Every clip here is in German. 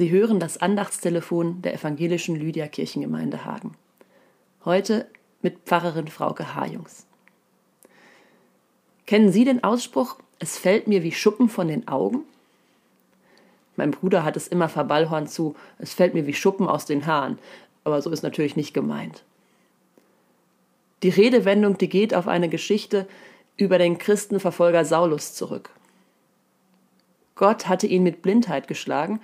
Sie hören das Andachtstelefon der evangelischen Lydia Kirchengemeinde Hagen. Heute mit Pfarrerin Frauke Hajungs. Kennen Sie den Ausspruch, es fällt mir wie Schuppen von den Augen? Mein Bruder hat es immer verballhorn zu, es fällt mir wie Schuppen aus den Haaren, aber so ist natürlich nicht gemeint. Die Redewendung, die geht auf eine Geschichte über den Christenverfolger Saulus zurück. Gott hatte ihn mit Blindheit geschlagen,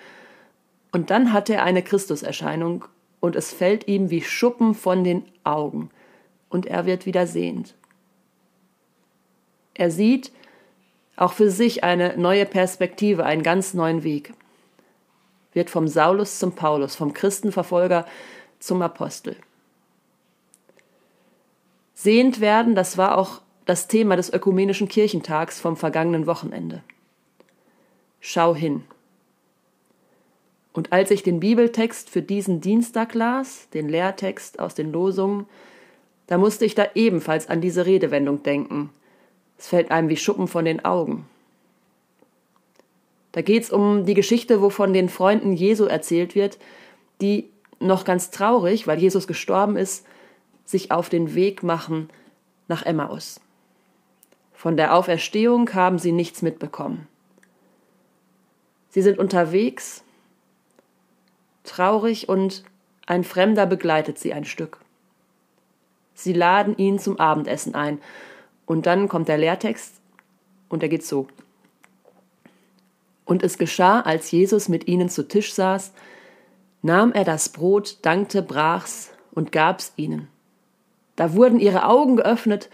und dann hat er eine Christuserscheinung, und es fällt ihm wie Schuppen von den Augen, und er wird wieder sehend. Er sieht auch für sich eine neue Perspektive, einen ganz neuen Weg. Wird vom Saulus zum Paulus, vom Christenverfolger zum Apostel. Sehend werden, das war auch das Thema des ökumenischen Kirchentags vom vergangenen Wochenende. Schau hin. Und als ich den Bibeltext für diesen Dienstag las, den Lehrtext aus den Losungen, da musste ich da ebenfalls an diese Redewendung denken. Es fällt einem wie Schuppen von den Augen. Da geht's um die Geschichte, wo von den Freunden Jesu erzählt wird, die noch ganz traurig, weil Jesus gestorben ist, sich auf den Weg machen nach Emmaus. Von der Auferstehung haben sie nichts mitbekommen. Sie sind unterwegs, traurig und ein Fremder begleitet sie ein Stück. Sie laden ihn zum Abendessen ein. Und dann kommt der Lehrtext und er geht so. Und es geschah, als Jesus mit ihnen zu Tisch saß, nahm er das Brot, dankte, brach's und gab's ihnen. Da wurden ihre Augen geöffnet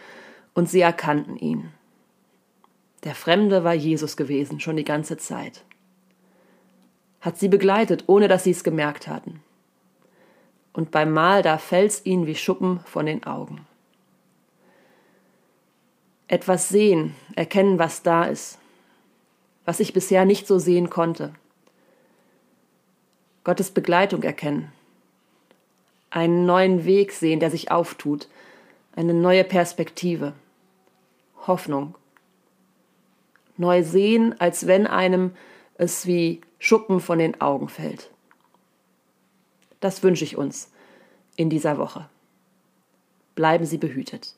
und sie erkannten ihn. Der Fremde war Jesus gewesen, schon die ganze Zeit. Hat sie begleitet, ohne dass sie es gemerkt hatten. Und beim Mahl, da fällt's ihnen wie Schuppen von den Augen. Etwas sehen, erkennen, was da ist, was ich bisher nicht so sehen konnte. Gottes Begleitung erkennen, einen neuen Weg sehen, der sich auftut, eine neue Perspektive, Hoffnung. Neu sehen, als wenn einem es wie Schuppen von den Augen fällt. Das wünsche ich uns in dieser Woche. Bleiben Sie behütet.